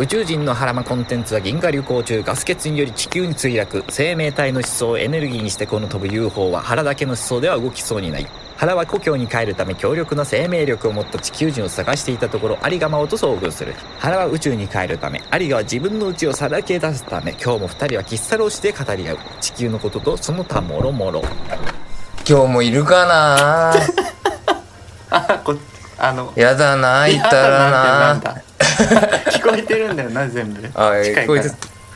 宇宙人のハラマコンテンツは銀河流行中ガス欠により地球に墜落生命体の思想をエネルギーにしてこの飛ぶ UFO は腹だけの思想では動きそうにない。腹は故郷に帰るため強力な生命力を持った地球人を探していたところアリガマオと遭遇す。る腹は宇宙に帰るためアリガは自分の内をさらけ出すため今日も二人は喫茶ローして語り合う地球のこととその他もろもろ。今日もいるかな？あこあのやだな、いたらな。んな。だなんだ？聞こえてるんだよな全部。あ、近いから。こいつ。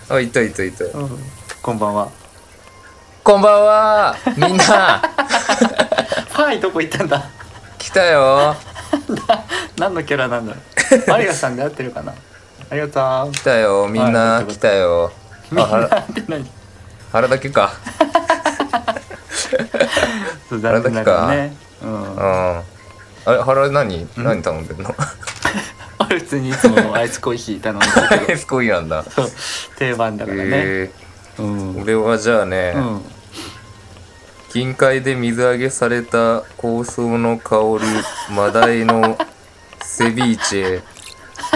あ、いたいたいた。うん、こんばんは。こんばんは。みんな、ファイどこ行ったんだ？来たよ。何のキャラなんだろう？マリアさんで合ってるかな？ありがとう。来たよ。みんはない来たよ。あ、腹、って何？腹だけか。そうあれだけかね。うん。うん。あれ、腹何？何頼んでんの？俺 普通にいつもアイスコーヒー頼んでるけエスコイなんだ。どそう。定番だからね、え。うん。ー、俺はじゃあね、うん。近海で水揚げされた香草の香るマダイのセビーチェ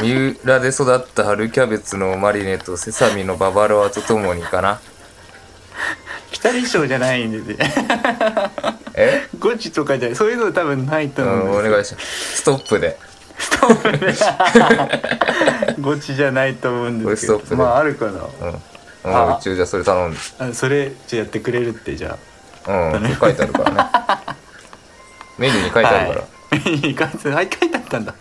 三浦で育った春キャベツのマリネとセサミのババロアとともにかな。ピタリ賞じゃないんでね。え？ゴチとかじゃない。そういうの多分ないとう思うんですんお願いします。ストップでゴチじゃないと思うんですけど。これストップでまああるかな。うん、うん、あ宇宙じゃそれ頼んであそれじゃあやってくれるってじゃうん書いてあるからね。メニューに書あいてあるから、はい。書いてはい書いてあったんだ。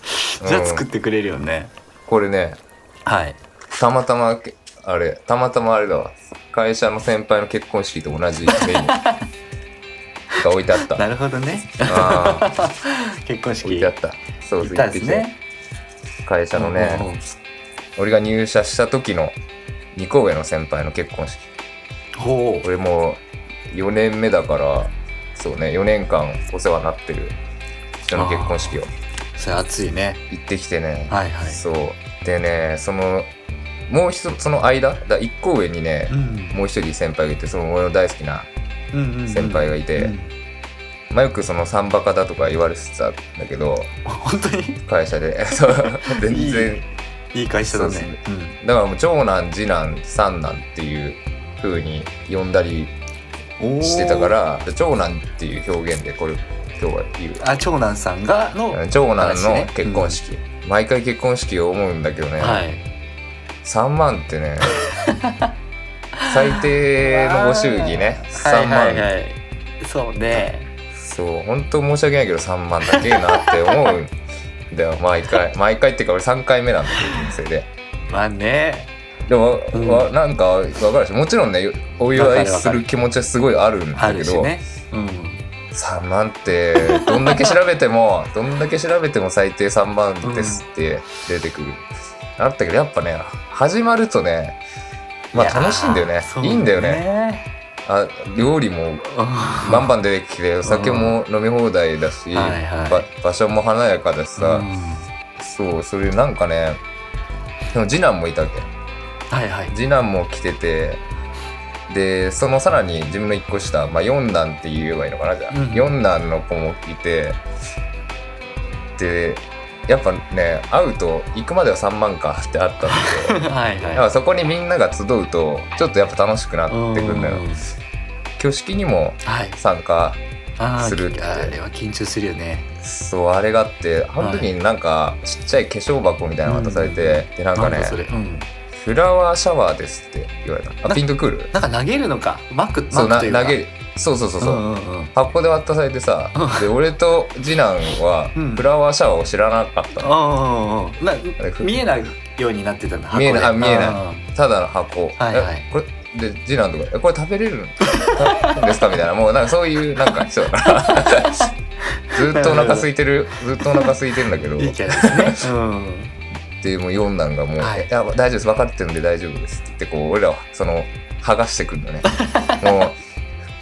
じゃあ作ってくれるよね、これねはい。たまたまけあれたまたまあれだわ。会社の先輩の結婚式と同じメニュー が置いてあった。なるほどね。ああ 結婚置い式てあったそうそうね会社のね、うんうん。うん俺が入社した時の2個上の先輩の結婚式。ほう。俺もう4年目だからそうね4年間お世話になってる人の結婚式をそれ熱いね。行ってきてね、はいはい。そう。でねそのもう一つその間だ1個上にね、うん。もう一人先輩がいてその俺の大好きなうんうんうん。先輩がいてうんまあ、よくそのサンバカだとか言われてたんだけど本当に？会社で。全然。いい会社だそうね。だからもう長男次男三男っていう風に呼んだりしてたから長男っていう表現でこれ今日は言う。あ長男さんがの長男の結婚式、毎回結婚式を思うんだけどね、はい。3万ってね 最低のご祝儀ね。3万、はいはい。はいそうねそう本当申し訳ないけど3万だけなって思うんだよ。毎回 毎回っていうか俺3回目なんだけど人生で。まあね。でも、うん。わなんか分かるしもちろんねお祝いする気持ちはすごいあるんあだけど、ね。うん。3万ってどんだけ調べても どんだけ調べても最低3万ですって出てくる、あったけどやっぱね始まるとねまあ楽しいんだよね。いいんだよねあ料理もバンバン出てきてお酒も飲み放題だし、はいはい。ば場所も華やかだしさ、うん。そうそれなんかねでも次男もいたわけ？はいはい。次男も来ててでそのさらに自分の一個下、まあ、四男って言えばいいのかなじゃあ、うん四男の子もいてでやっぱね会うと行くまでは3万かってあったんだけどはい。だからはそこにみんなが集うとちょっとやっぱ楽しくなっいてくるんだよ。うん。挙式にもはい。参加するって。あれは緊張するよね。そうあれがあってあの時になんかちっちゃい化粧箱みたいなの渡されて、でなんかねフラワーシャワーですって言われた。あなピンとくる？なんか投げるのか？マックマックというか。投げるそうそうそうそう、んうんうん。箱で渡されてさで俺と次男はうん。フラワーシャワーを知らなかったの、うん見えないようになってたんだ見えない見えない。うんただの箱、はいはい。えこれで次男とかえ「これ食べれるんですか?」みたいな。もうなんかそういうなんか人だから。ずっとお腹空いてるずっとお腹空いてるんだけど。いいキャラですね。うん。でもう四男がもう「はい。大丈夫です。分かってるんで大丈夫です」って言ってこう俺らをその剥がしてくるのね。もう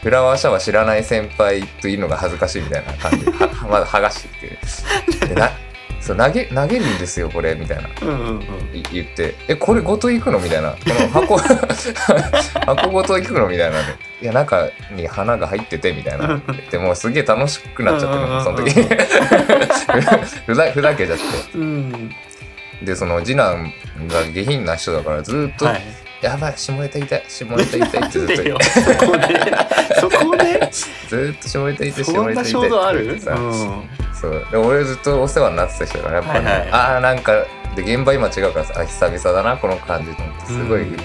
フラワーシャワー知らない先輩といるのが恥ずかしいみたいな感じ。で はまだ剥がしてきて。でなそう投げ投げるんですよこれみたいな。うんうんうん。い言って「えこれごと行くの?」みたいな。この箱 箱ごと行くの？みたいなで。いや中に花が入っててみたいな。でもうすげえ楽しくなっちゃってるのその時 ふざふざけちゃって。うん。でその次男が下品な人だからずっと、はいやばい下ネタ痛い下ネタ痛いってずっと でよ。そこで？そこで？ずっと下ネタ痛いそんな下ネタ痛い衝動ある？うんそう。で俺ずっとお世話になってた人だからやっぱね、はいはい。ああなんかで現場今違うからさあ久々だなこの感じと思ってすごいうん。グッ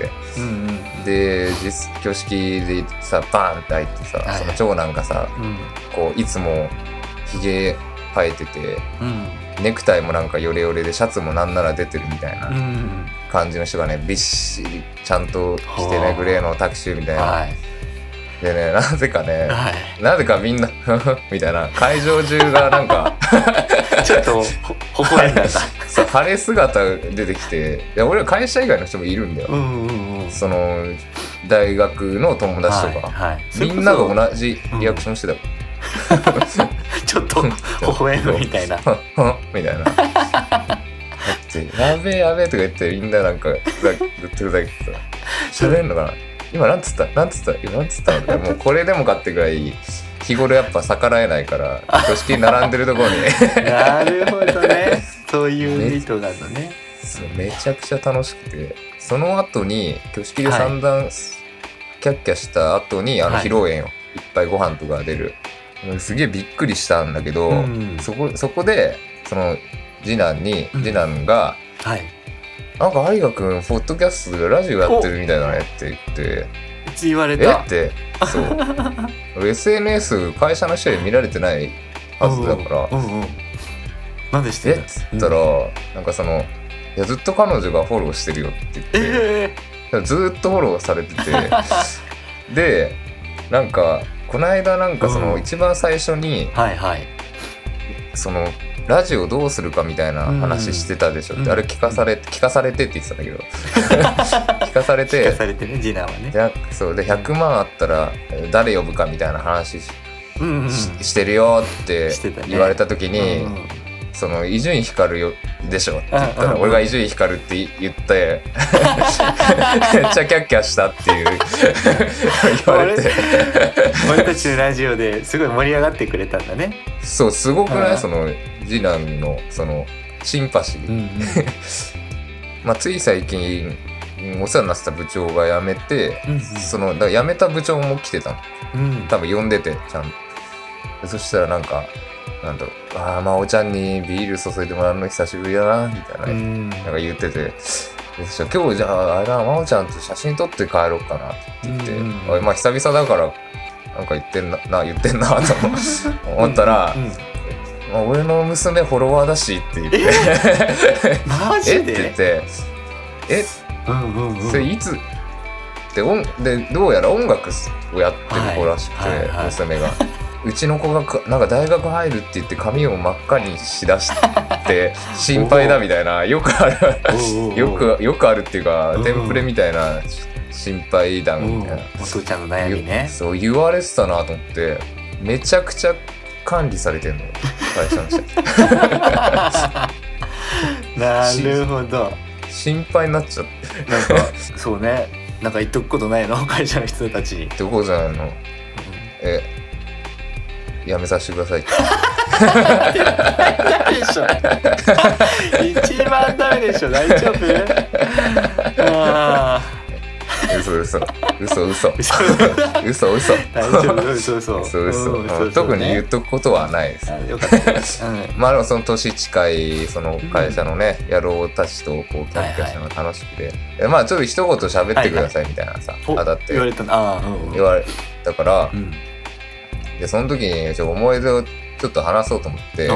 て、うんで実挙式でさバーンって開いてさ、はいその長男がさうん。こういつもひげ生えててうん。ネクタイもなんかヨレヨレでシャツもなんなら出てるみたいな。うん感じの人がねびっしりちゃんと着てはあ。ねグレーのタクシーみたいな、はい。でねなぜかねはい。なぜかみんな みたいな。会場中がなんか ちょっとほほほえんだ。そう晴れ姿出てきていや俺は会社以外の人もいるんだよ、うんうんうん。その大学の友達とか、はいはい。みんなが同じリアクションしてた、ちょっと微笑むみたいな。みたいな。だって、やべえやべえとか言ってみんななんかずっとふざけてさ、喋るのかな？今なんつった？なんつった？今なんつったみたいなもうこれでもかってぐらい、日頃やっぱ逆らえないから、挙式に並んでるところに、なるほどね。そういう意図なのね。そうめちゃくちゃ楽しくて、その後に、挙式で三段、キャッキャした後に、あの、はい。披露宴を、いっぱいご飯とか出る。うんすげえびっくりしたんだけど、うん。そこ、そこで、その、次男に、うん。次男が、はい。なんか有賀くん、ポッドキャストでラジオやってるみたいだねって言って、言われえ？たって、そう。SNS 会社の人に見られてないはずだから、うんうん。うんなんでしてえ？っるつったら、なんかその、いや、ずっと彼女がフォローしてるよって言って、えずーっとフォローされてて、で、なんか、この間なんかその、うん。一番最初に、ー、はいはい。その、ラジオどうするかみたいな話してたでしょ。って、うん。あれ聞かされて、聞かされてって言ってたんだけど、聞かされ聞てか、されてね次男はね。でそう。で100万あったら誰呼ぶかみたいな話し,、うんうんしてるよって言われた時に、その伊集院光よでしょ？って言ったら、俺が伊集院光って言って めっちゃキャッキャしたっていう。言われて。俺たちのラジオですごい盛り上がってくれたんだね。そうすごくない、うん。その次男のそのシンパシー、ん まあ、つい最近お世話になってた部長が辞めて、うんそのだ辞めた部長も来てたの。うん。多分呼んでてちゃん。とでそしたらなんかなんだろう。ああ真央ちゃんにビール注いでもらうの久しぶりだなみたいな,、うん。なんか言ってて。今日じゃああれ真央ちゃんと写真撮って帰ろうかなって言って、うんうんおいまあ久々だからなんか言ってんなな言ってんなと 思ったら、うんうんまあ、俺の娘フォロワーだしって言って。マえ？ジって言っでて。え？うんうんうん。それいつ？で音でどうやら音楽をやってる子らしくて、はいはいはい。娘が。うちの子がかなんか大学入るって言って髪を真っ赤にしだして 心配だみたいなよくあるよくよくあるっていうかうん。テンプレみたいな心配談うんみたいな、お父ちゃんの悩みね。そう言われてたなと思ってめちゃくちゃ管理されてんのよ会社の人なるほど心配になっちゃって。なんかそうね。なんか言っとくことないの？会社の人たち。にどこじゃないの？えやめさせてください。ってダメでしょ一番ダメでしょ。大丈夫？あ嘘嘘。嘘嘘。ー嘘嘘。大丈夫嘘嘘。嘘嘘。うん嘘特に言っね。とくことはないですまあでもその年近いその会社のね、野郎たちとこうキャッキャしたのが楽しくて、えまあちょっと一言喋ってくださいみたいなさ、おあだって。言われた言われたからその時に思い出をちょっと話そうと思って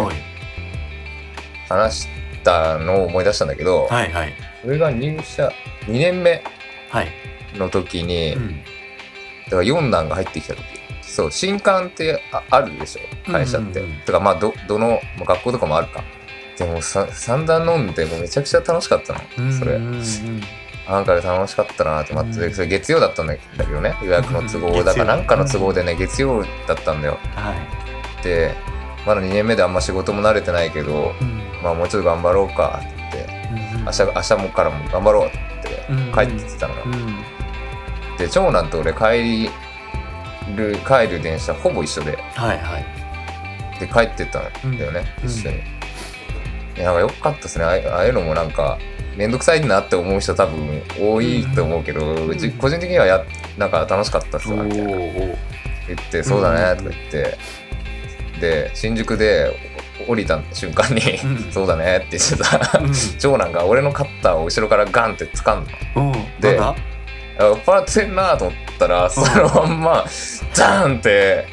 話したのを思い出したんだけど、はいはい。俺が入社2年目。はいの時に、うん。だから4段が入ってきた時。そう新刊ってああるでしょ？会社って、うんうん。うんて。かまあどどの、まあ、学校とかもあるか。でもさ三段飲んでもうめちゃくちゃ楽しかったの。それ。うんうんうんなん。かで楽しかったなって思って、うん。それ月曜だったんだけどね。予約の都合うん。だからなんかの都合でね月曜だったんだよ。はい。でまだ2年目であんま仕事も慣れてないけどうん。まあもうちょっと頑張ろうかって言ってうん明日明日もからも頑張ろうって言って帰ってきてたのよ、うんで長男と俺帰る帰る電車ほぼ一緒で。はいはい。で帰ってったんだよね、うん一緒に、いやなんかったですね。ああいうのもなんか面倒くさいなって思う人多分多いと思うけど、うち個人的にはやなんか楽しかったっすおわみたいなー。言って「そうだね」とか言って、で新宿で降りた瞬間に「うん。そうだね」って言ってた。うん。長男が俺のカッターを後ろからガンって掴んだうん。で酔っ払ってんなと思ったらそのまんまザーンって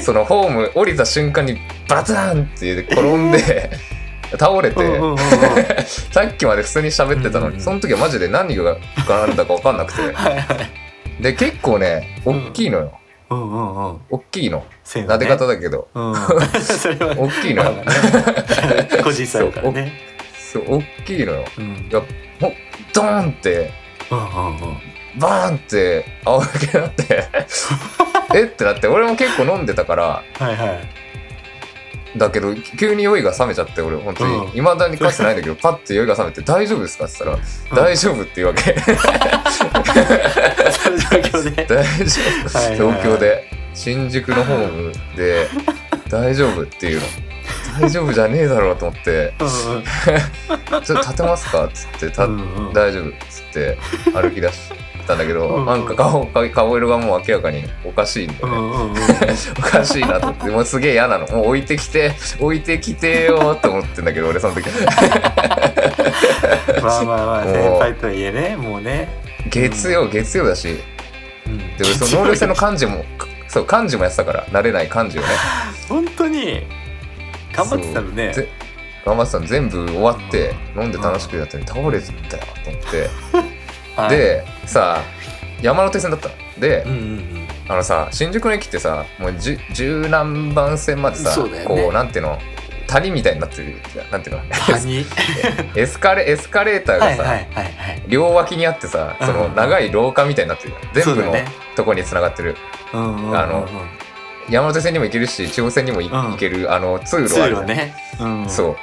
そのホーム降りた瞬間にバタンって転んで倒れて さっきまで普通に喋ってたのにその時はマジで何がなんだか分かんなくて。で結構ね大きいのよ。うんうんうん。大きいの。せーのね。撫で方だけど。うん。それは大きいのよ。個人差あるからね。そう大きいのよ。うん。いやほドーンって。うんうんうんバーンって仰向けになって えっ？てなって俺も結構飲んでたからはいはい。だけど急に酔いが覚めちゃって俺本当うん。にいまだにかつてないんだけど パッて酔いが覚めて「大丈夫ですか?」って言ったら「大丈夫」って言うわけ。その状況で。大丈夫。はいはいはい。東京で。新宿のホームで「大丈夫」っていうの。大丈夫じゃねえだろうと思って。うんうん「ちょっと立てますか?」っつって大丈夫」っつって歩き出したんだけど、うん。うんなんか顔顔色がもう明らかにおかしいんだよね、うんうんうん。おかしいなと思ってもうすげえ嫌なの。もう置いてきて置いてきてよと思ってんだけど俺その時。まあまあまあ先輩とはいえねもうね。月曜月曜だし。うん。で俺その納涼船の幹事もそう幹事もやってたから慣れない幹事をね。本当に？頑張ってたのね。頑張ってたの。全部終わって飲んで楽しくやったのに倒れてたよと思って、はい。でさ山手線だった。ので、うんうんうん。あのさ新宿の駅ってさもう十十何番線までさ、そうだよね。こうなんていうの？谷みたいになってる。なんていうの？谷。エスカレエスカレーターがさ、はいはいはいはい。両脇にあってさそのうん長い廊下みたいになってる全部のそうだね。とこに繋がってる。うんうんうんうん。あの山手線にも行けるし中央線にもいうん行けるあの通路通あるじゃん。路ね。うん。そう。む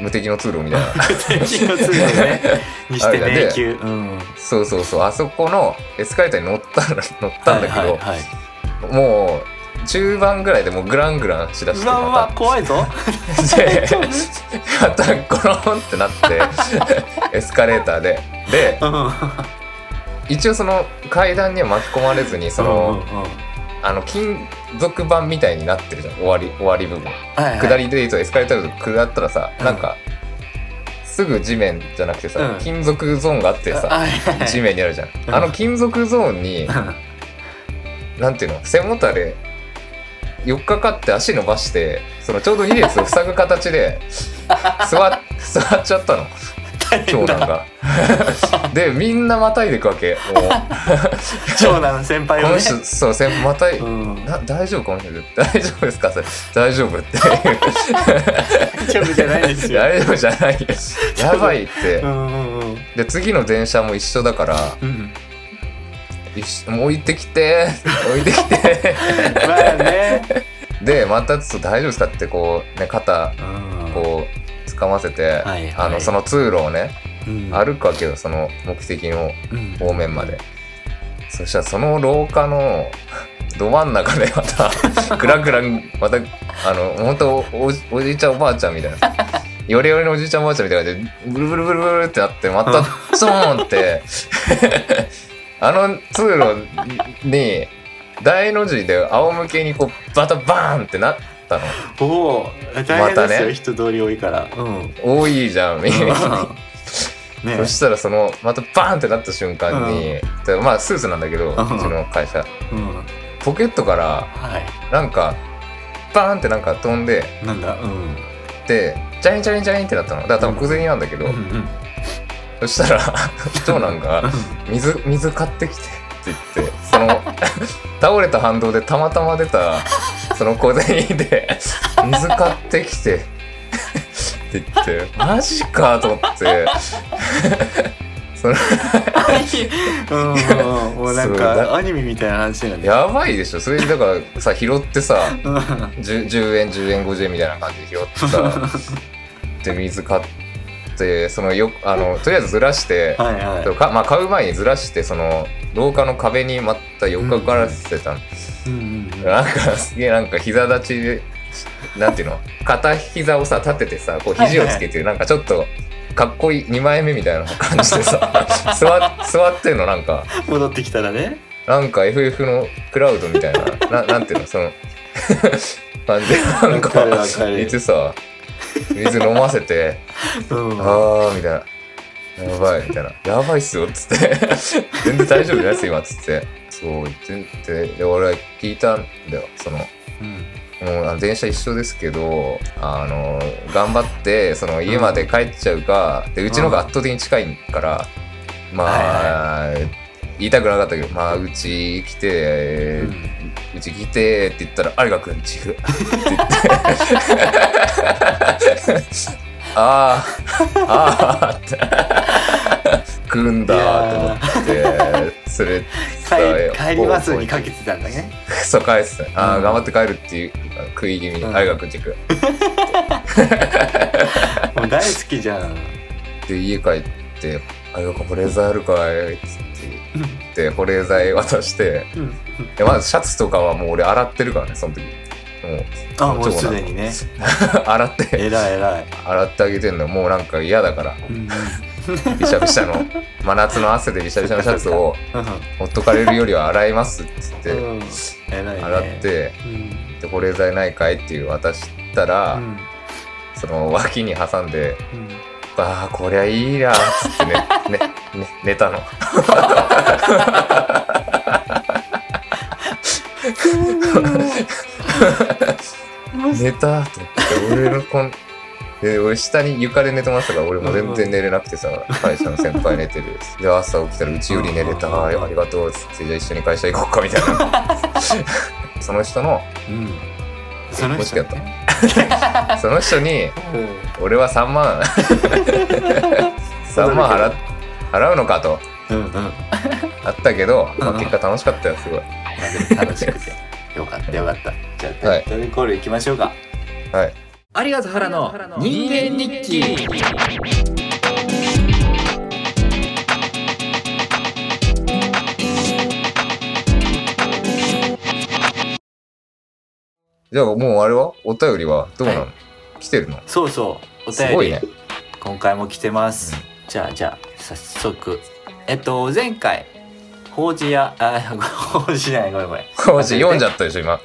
無敵の通路みたいな。敵の通路ね。にして迷宮うん。そうそうそう。あそこのエスカレーターに乗ったの乗ったんだけど、はいはいはい。もう中盤ぐらいでもうグラングランしだしてうわうわ怖いぞ。た でまたゴロンってなってエスカレーターで。でうん。一応その階段には巻き込まれずにその、うんうんうんあの金属板みたいになってるじゃん。終わり終わり部分。はいはい。下りでエスカレーターで下ったらさ、うん。なんかすぐ地面じゃなくてさ、うん。金属ゾーンがあってさ、はいはいはい。地面にあるじゃん、うん。あの金属ゾーンに、なんていうの？背もたれ4日かかって足伸ばしてそのちょうど2列を塞ぐ形で 座っちゃったの 長男が。でみんなまたいでいくわけ。も う長男の先輩をね。人そう先またい、うん。な大丈夫？この人。大丈夫ですか？それ。大丈夫って。大丈夫じゃないですよ。大丈夫じゃないよ。やばいって。うんうんうん。で次の電車も一緒だからうんもう置いてきて。置いてきて。まあね。でまたちょっと大丈夫ですか？ってこうね肩うん。こう掴ませて、はいはい。あのその通路をねうん。歩くわけよその目的のうん。方面まで、そしたらその廊下の ど真ん中でまた グラグラまたあの本当おおじいちゃんおばあちゃんみたいな。よれよれのおじいちゃんおばあちゃんみたいな感じでブルブルブルブルってなってまた ゾーンって。あの通路に大の字で仰向けにこうバタバーンってなったの。おお大変ですよ、ね。人通り多いから。うん。多いじゃんみんな。ね。そしたらそのまたバーンってなった瞬間に、でまあスーツなんだけど、ううんちの会社。うん。ポケットからはなんかバーンってなんか飛んでいなんだうん。でチャリンチャリンチャリンってなったの。だから多分小銭なんだけど、うん。うんそしたら 長男が水「水買ってきて」って言ってその 倒れた反動でたまたま出たその小銭で「水買ってきて」って言ってマジかと思って。そのうんもうなんかアニメみたいな話なんだ。やばいでしょ。それだからさ拾ってさうん。10, 10円10円50円みたいな感じで拾ってさで水買ってそのよあのとりあえずずらして、はいはい。かまあ、買う前にずらしてその廊下の壁にまたよっかからせてたの、うんうんうん。なんかすげえなんか膝立ちなんていうの？片膝をさ立ててさこう肘をつけてなんかちょっとかっこいい2枚目みたいな感じでさ 座座ってんのなんか。戻ってきたらね。なんか FF のクラウドみたいなななんていうの？その感じでなんわかる。わかかるいてさ水飲ませてうん。あーみたいな。やばいみたいな。やばいっすよっつって。全然大丈夫です今っつって。そう言ってて、で、俺は聞いたんだよ。その、うんもうあの電車一緒ですけど、あの、頑張って、その家まで帰っちゃうか、で、うちの方が圧倒的に近いから、まあ、言いたくなかったけど、まあ、うち来て、うち来てって言ったら、ありがくんちぐって言って。ああ、ああって。来んだって思って、それ、帰帰りますにかけてたんだねそう帰ってた。ああ、うん頑張って帰るっていう食い気味に、うんありがくんちく。もう大好きじゃんで、家帰って、ありが保冷剤あるかいっつって言って、保冷剤渡して、うんでまずシャツとかはもう俺洗ってるからね、その時。もう、あもうすでにね。洗って、えらいえらい。洗ってあげてんの、もうなんか嫌だから。うんびしゃびしゃの、真夏の汗でびしゃびしゃのシャツをほっとかれるよりは洗いますっつって、うん。ね。洗って、うん。で保冷剤ないかいっていう渡したら、うん。その脇に挟んで、うん。ああ、こりゃいいなっつってね、ね、ね、寝たの。寝たと思って、俺のこん、で、俺下に床で寝てましたから、俺も全然寝れなくてさ、会社の先輩寝てる。で、朝起きたらうちより寝れた、ありがとう。っつって、じゃあ一緒に会社行こうかみたいな。その人の、うん。その人欲しかった。その人に、俺は3万、3万払っ払うのかと。うんうん。うんあったけど、まあ、うん。結果楽しかったよ、すごい。楽しくてよかったよかった。じゃあはい。タイトルコールいきましょうか。はい。有賀原の人間日記。じゃあもうあれは？お便りは？どうなの、はい。来てるの？そうそうお便り。すごいね。今回も来てます、じゃあじゃあ早速。えっと前回法事屋あ法事じゃないごめんごめん。法事読んじゃったでしょ、今。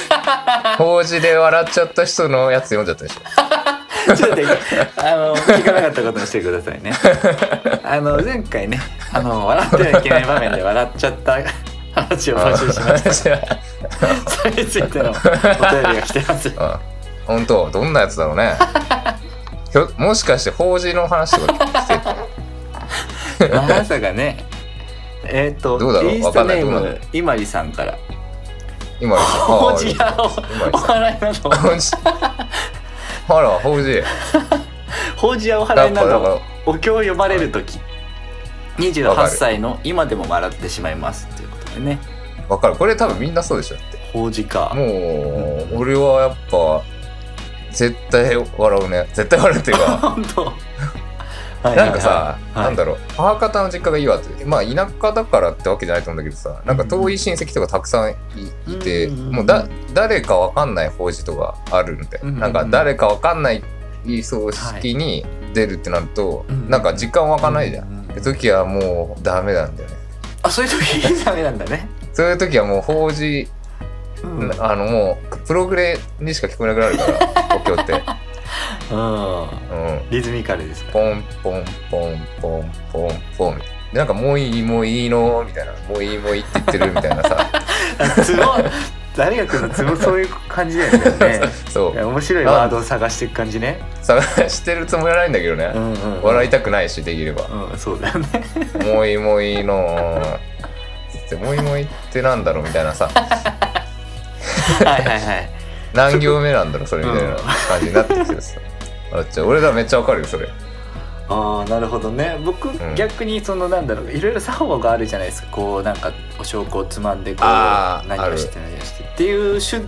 法事で笑っちゃった人のやつ読んじゃったでしょ。ちょっとあの聞かなかったことにしてくださいね。あの前回ねあの笑ってはいけない場面で笑っちゃった話を募集しました。それについてのお便りが来てます。あ本当どんなやつだろうね。もしかして法事の話とか来てる？まさかねえっ、とどうだろう？インスタネーわかんない。どうなム伊まりさんから。今あ法事屋をお今さ払いなど法事。あら、法事。法事屋お払いなやっぱどお経を読まれる時。わか28る歳の今でも笑ってしまいます。ということでね。わかる。これ多分みんなそうでしょ。だって。法事か。もう、俺はやっぱ、絶対笑うね。絶対笑うっていうか、本当なんかさ、はい。なんだろう、母方の実家が岩手。まあ、田舎だからってわけじゃないと思うんだけどさ、なんか遠い親戚とかたくさんいいて、うんもうだ、誰かわかんない法事とかあるんで、うんなんか誰かわかんない葬式に出るってなると、うんなんか時間わかんないじゃん。んそういう時はもうダメなんだよね。あそういう時ダメなんだね。そういう時はもう法事、うん。あのもう、プログレにしか聞こえなくなるから、お経って。うんうん。リズミカルですかポンポンポンポンポンポンな。でなんかもういいもういいのみたいな。もういいもういいって言ってるみたいなさ。ら ツボ誰が来るのツボそういう感じだよね そいや面白いワードを探していく感じねう。探してるつもりはないんだけどね。うんうん笑いたくないし、できれば。うんそうだよねもういいもういいのつって、もういいもういいってなんだろうみたいなさ。はいはいはい何行目なんだろうそれみたいな感じになってきてさ。笑っちゃう俺らめっちゃわかるよ、それ。ああなるほどね僕、ん逆にそのなんだろういろいろ作法があるじゃないですかこうなんかお証拠をつまんでこう何をして何をしてっていう手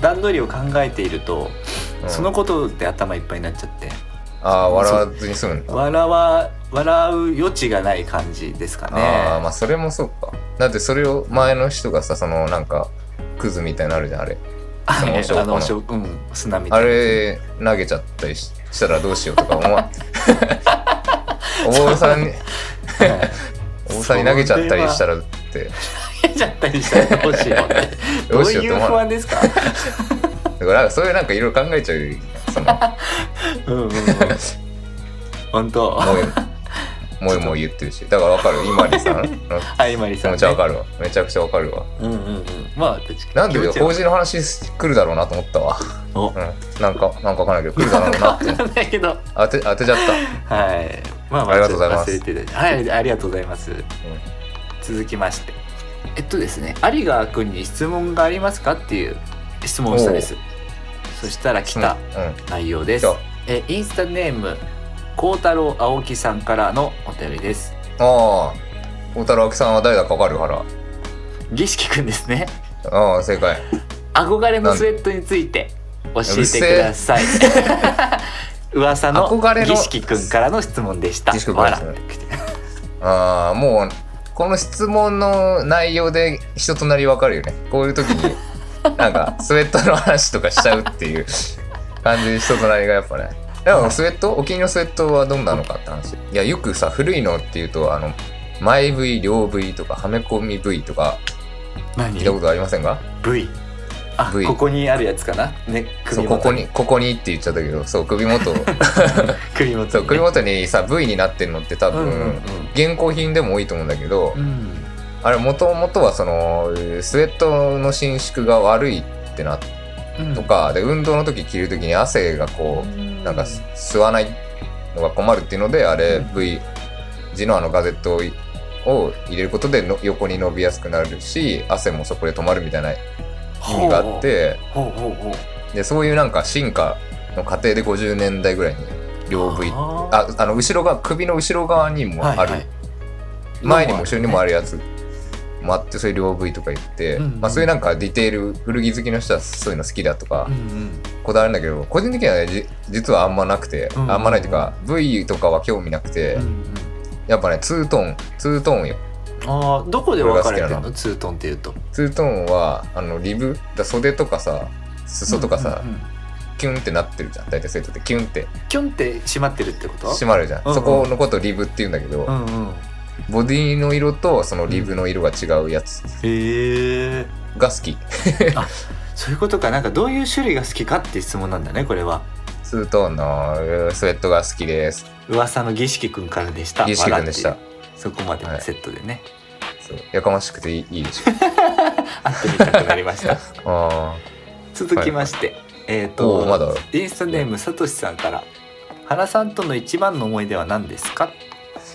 段取りを考えていると、うんそのことで頭いっぱいになっちゃってああ、笑わずに済むんだ。笑わ笑う余地がない感じですかねああ、まあそれもそうか。だってそれを前の人がさ、そのなんか、クズみたいになるじゃん、あれ。そのお証拠のうん砂みたいあなれ投げちゃったりししたらどうしようとか思わ お坊さんにお坊さんに投げちゃったりしたらって。投げちゃったりしたらどうしようって。どどういう不安ですか？だからそういうなんかいろいろ考えちゃうその。うんうんうん。本当もうもうもう言ってるし。だからわかる？今里さん？のあいまり気さん、ね、持ちわかるわ。めちゃくちゃわかるわ。うんうんうん。まあ確かになんで法事の話来るだろうなと思ったわ。お。うん。なんかなんかわかんないけど来るだろうなって。わかんないけど。当て当てちゃった。はい。まあまあありがとうございます。はいありがとうございます、続きまして。えっとですね有賀君に質問がありますかっていう質問をしたんです。そしたら来たうん。内容です。来た。えインスタネーム孝太郎青木さんからのお便りです。ああ。大太郎明さんは誰だかわかる？から儀式くんですね。ああ正解。憧れのスウェットについて教えてください。噂の儀式くんからの質問でした。ああもうこの質問の内容で人となりわかるよね。こういう時に なんかスウェットの話とかしちゃうっていう感じで人となりがやっぱねでもスウェットお気に入りのスウェットはどんなのかって話。いやよくさ古いのっていうとあの前 V 両 V とかはめ込み V とか何？聞いたことありませんか？V あ V ここにあるやつかな？ねそうここにここにって言っちゃったけどそう首元。首元に。ねそう首元にさ V になってるのって多分、うんうん現行品でも多いと思うんだけど、うん。うんあれもともとはそのスウェットの伸縮が悪いってなうん。とか、で運動の時着る時に汗がこうなんか吸わないのが困るっていうのであれうん。V 字のあのガゼットを入れることでの横に伸びやすくなるし汗もそこで止まるみたいな意味があってでそういうなんか進化の過程で50年代ぐらいに両 V あああの後ろが首の後ろ側にもある、はい。はい前にも後ろにもあるやつもあってそれ両 V とか言って、うんうん。まあ、そういうなんかディテール古着好きの人はそういうの好きだとかうんうんこだわるんだけど個人的にはねじ実はあんまなくて、うん。うんあんまないというか V とかは興味なくて、うん。うんやっぱねツートーンツートーンよ。あーどこで分かれてるの？ツートンっていうと。ツートーンはあのリブだ袖とかさ裾とかさ、うんうんうんキュンってなってるじゃん。大体そういって。キュンって。キュンって閉まってるってこと？締まるじゃん、うんうん。そこのことをリブって言うんだけど、うんうん。ボディの色とそのリブの色が違うやつへえが好きそういうことか。なんかどういう種類が好きかって質問なんだねこれは。ツートーンのえースウェットが好きです。噂の儀式くんからでした。儀式君でした。そこまでのセットでね、そう。やかましくていいいいでしょ。会ってみたくなりました。あ続きまして、えっ、あおおまとだインスタネームさとしさんから。原さんとの一番の思い出は何ですか？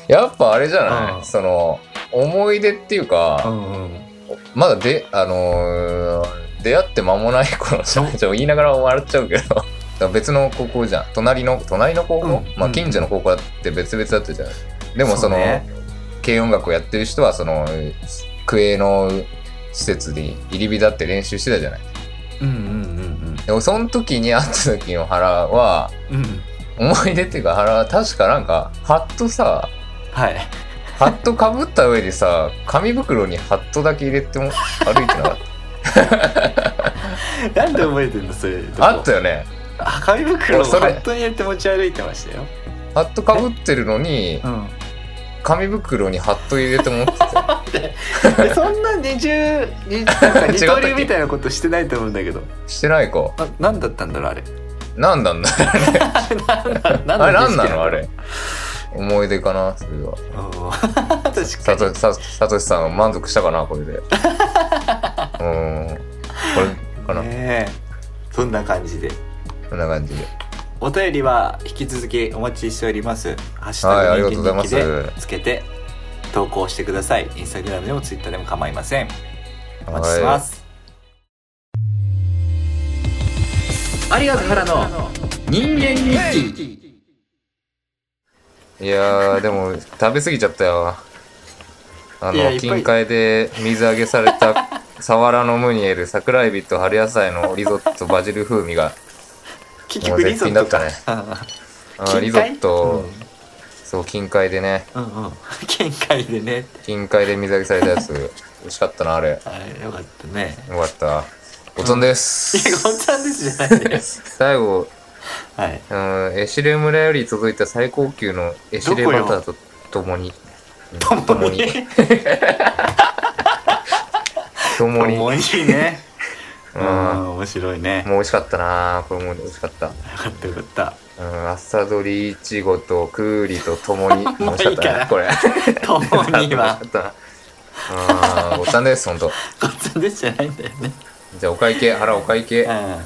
やっぱあれじゃない、うん。その思い出っていうか、んうん。まだであのー出会って間もない頃じゃんちょ言いながら笑っちゃうけど 別の高校じゃん。隣の隣の高校、うん。まあうん。近所の高校だって別々だったじゃんでもそのね。軽音楽をやってる人はその区営の施設に入り浸って練習してたじゃない。うんうんでもその時に会った時の原はうん。うんうん思い出っていうか原は確かなんかハットさはい。ハットかぶった上でさ紙袋にハットだけ入れても歩いてなかっ なんで覚えてんのそれたあったよね。あ紙袋をそれ。ハットに入れて持ち歩いてましたよ。ハットかぶってるのにうん。紙袋にハット入れて持ってて。え そんな二重二刀流みたいなことしてないと思うんだけど。してないか。な何だったんだろうあれ。なんなんだ何あれなんなのあれ？思い出かなそれは。うん 確かさにとささとしさんは満足したかなこれで。うん。これかな、ねえ。そんな感じで。こんな感じで。お便りは引き続きお待ちしております。ハッシュはいありタグがとうございます。人間日記でつけて投稿してください。インスタグラムでもツイッターでも構いません。お待ちしてます。有賀原の人間日記いやーでも食べ過ぎちゃったよ。あの近海で水揚げされた サワラのムニエル桜エビと春野菜のリゾットバジル風味がもう絶ああーリゾット、うん。そう近海でね。うんうん。近海でね。近海で水揚げされたやつ 美味しかったなあれ。よあよかったね。かった。ボトンです。いやゴンちゃんですじゃないで最後、はいうん、エシレ村より届いた最高級のエシレバターとともに。うん共に 共に。共にねう うんん面白いねもう美味しかったなこれも美味しかった。よかったよかったうん、朝採りいちごとクーリとと もに美味しかったいいからね、これ。共には美味しかったな。うん、です、ほんと。ゴンちゃんですじゃないんだよねじゃあお会計、払うお会計。うん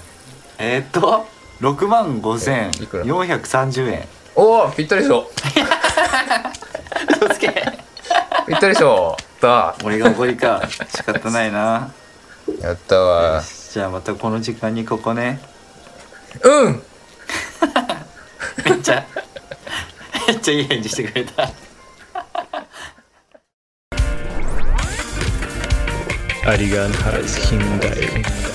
えーっと6万えいくら？5430円。おおぴったりでしょ嘘つけ。ぴったりでしょやっ俺が怒りか。仕方ないな。たやったわ。じゃあまたこの時間にここね。うん。めっちゃめっちゃいい返事してくれた。ありがたい。んだよ